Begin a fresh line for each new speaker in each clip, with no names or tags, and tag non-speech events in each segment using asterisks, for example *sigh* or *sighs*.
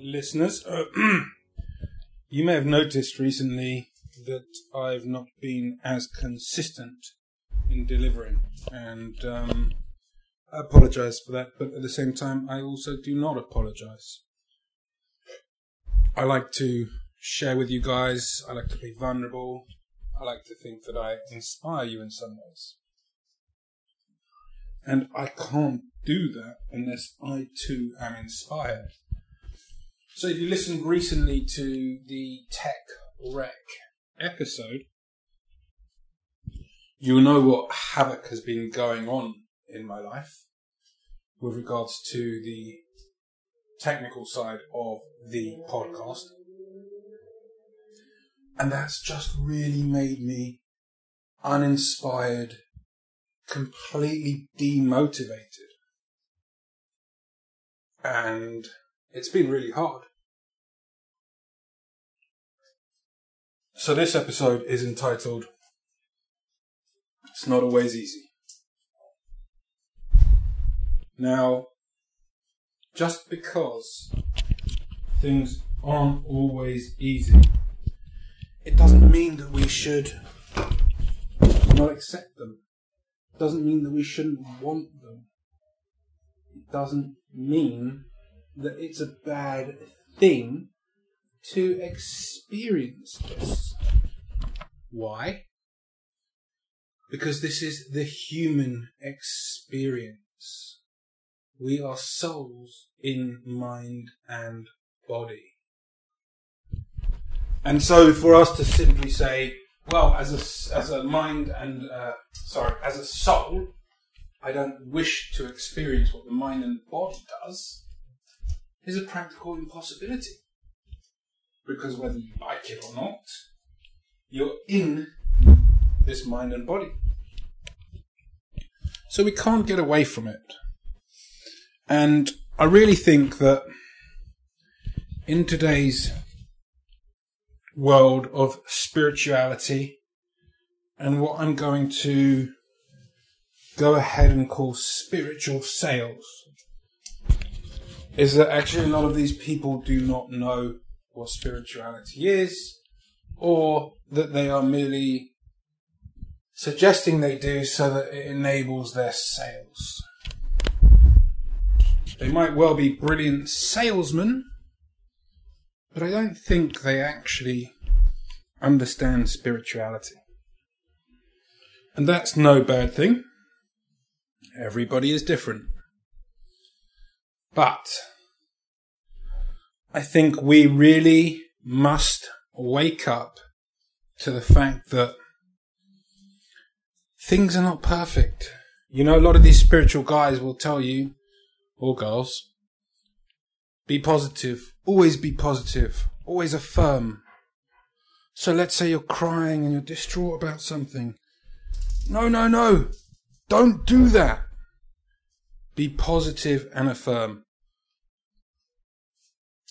Listeners. *clears throat* you may have noticed recently that I've not been as consistent in delivering, and um, I apologize for that, but at the same time, I also do not apologize. I like to share with you guys, I like to be vulnerable, I like to think that I inspire you in some ways. And I can't do that unless I too am inspired. So if you listened recently to the Tech Wreck episode, you'll know what havoc has been going on in my life with regards to the technical side of the podcast. And that's just really made me uninspired, completely demotivated. And it's been really hard. So this episode is entitled It's Not Always Easy. Now, just because things aren't always easy, it doesn't mean that we should not accept them. It doesn't mean that we shouldn't want them. It doesn't mean that it's a bad thing to experience this. Why? Because this is the human experience. We are souls in mind and body. And so for us to simply say, well, as a, as a mind and, uh, sorry, as a soul, I don't wish to experience what the mind and body does, is a practical impossibility. Because whether you like it or not, you're in this mind and body. So we can't get away from it. And I really think that in today's world of spirituality and what I'm going to go ahead and call spiritual sales is that actually a lot of these people do not know what spirituality is or that they are merely suggesting they do so that it enables their sales. They might well be brilliant salesmen, but I don't think they actually understand spirituality. And that's no bad thing. Everybody is different. But I think we really must wake up to the fact that things are not perfect. You know, a lot of these spiritual guys will tell you, or girls, be positive, always be positive, always affirm. So let's say you're crying and you're distraught about something. No, no, no. Don't do that. Be positive and affirm.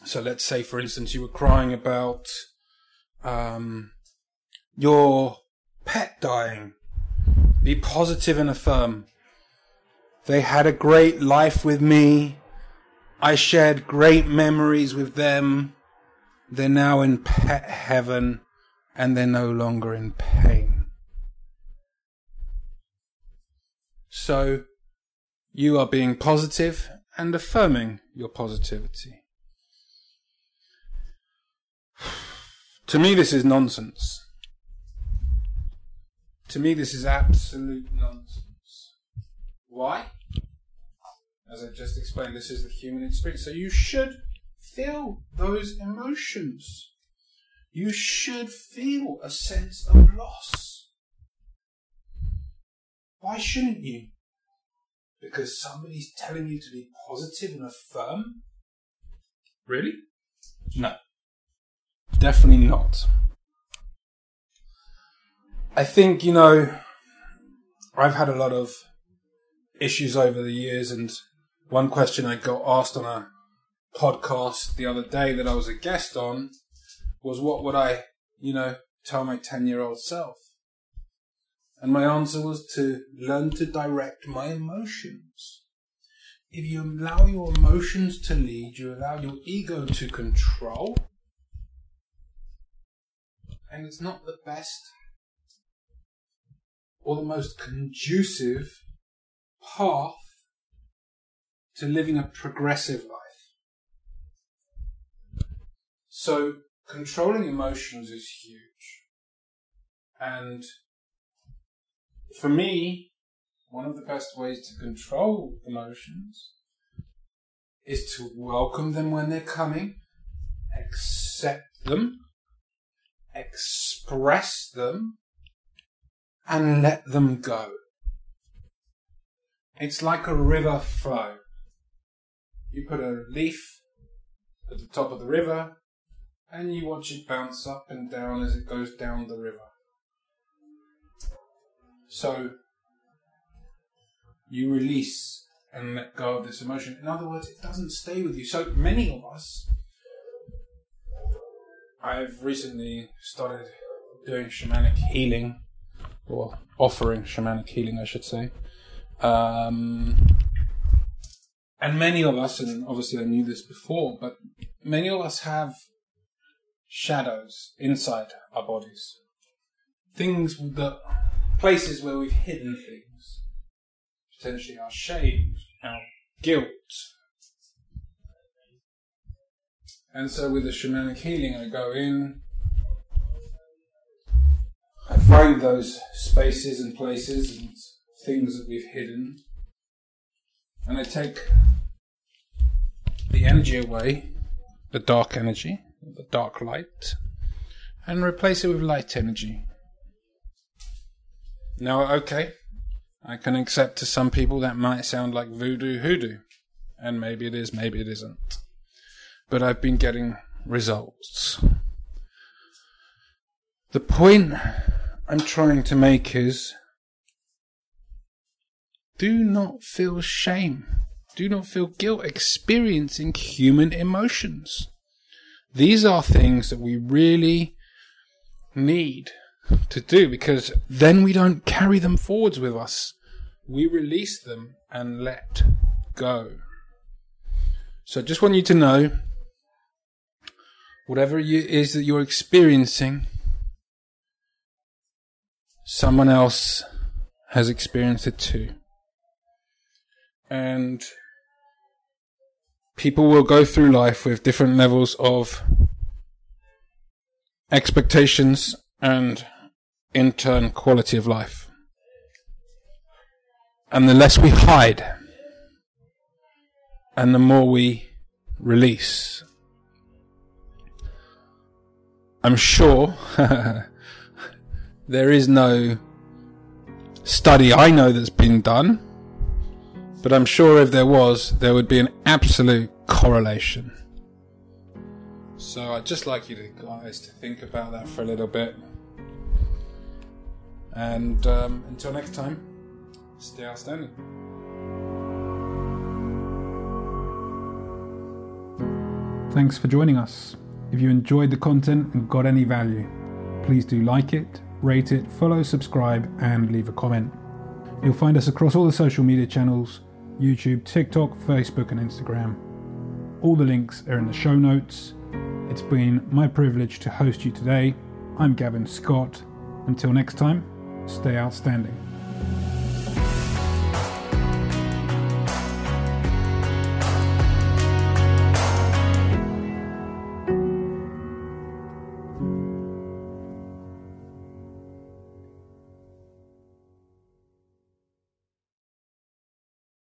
So let's say, for instance, you were crying about um, your pet dying. Be positive and affirm. They had a great life with me. I shared great memories with them. They're now in pet heaven and they're no longer in pain. So you are being positive and affirming your positivity. *sighs* To me, this is nonsense. To me, this is absolute nonsense. Why? As I just explained, this is the human experience. So you should feel those emotions. You should feel a sense of loss. Why shouldn't you? Because somebody's telling you to be positive and affirm? Really? No. Definitely not. I think, you know, I've had a lot of issues over the years, and one question I got asked on a podcast the other day that I was a guest on was what would I, you know, tell my 10 year old self? And my answer was to learn to direct my emotions. If you allow your emotions to lead, you allow your ego to control, and it's not the best or the most conducive path to living a progressive life. So, controlling emotions is huge. And for me, one of the best ways to control emotions is to welcome them when they're coming, accept them, express them, and let them go. It's like a river flow. You put a leaf at the top of the river and you watch it bounce up and down as it goes down the river. So you release and let go of this emotion. In other words, it doesn't stay with you. So many of us, I've recently started doing shamanic healing, or offering shamanic healing, I should say. Um, and many of us, and obviously I knew this before, but many of us have shadows inside our bodies. Things that, places where we've hidden things. Potentially our shame, our guilt. And so with the shamanic healing, I go in, I find those spaces and places and things that we've hidden, and I take the energy away, the dark energy, the dark light, and replace it with light energy. Now, okay, I can accept to some people that might sound like voodoo hoodoo, and maybe it is, maybe it isn't. But I've been getting results. The point I'm trying to make is do not feel shame. Do not feel guilt experiencing human emotions. These are things that we really need to do because then we don't carry them forwards with us. We release them and let go. So I just want you to know whatever it is that you're experiencing, someone else has experienced it too. And people will go through life with different levels of expectations and in turn quality of life. And the less we hide and the more we release. I'm sure *laughs* there is no study I know that's been done but I'm sure if there was, there would be an absolute correlation. So I'd just like you guys to think about that for a little bit. And um, until next time, stay outstanding.
Thanks for joining us. If you enjoyed the content and got any value, please do like it, rate it, follow, subscribe, and leave a comment. You'll find us across all the social media channels YouTube, TikTok, Facebook, and Instagram. All the links are in the show notes. It's been my privilege to host you today. I'm Gavin Scott. Until next time, stay outstanding.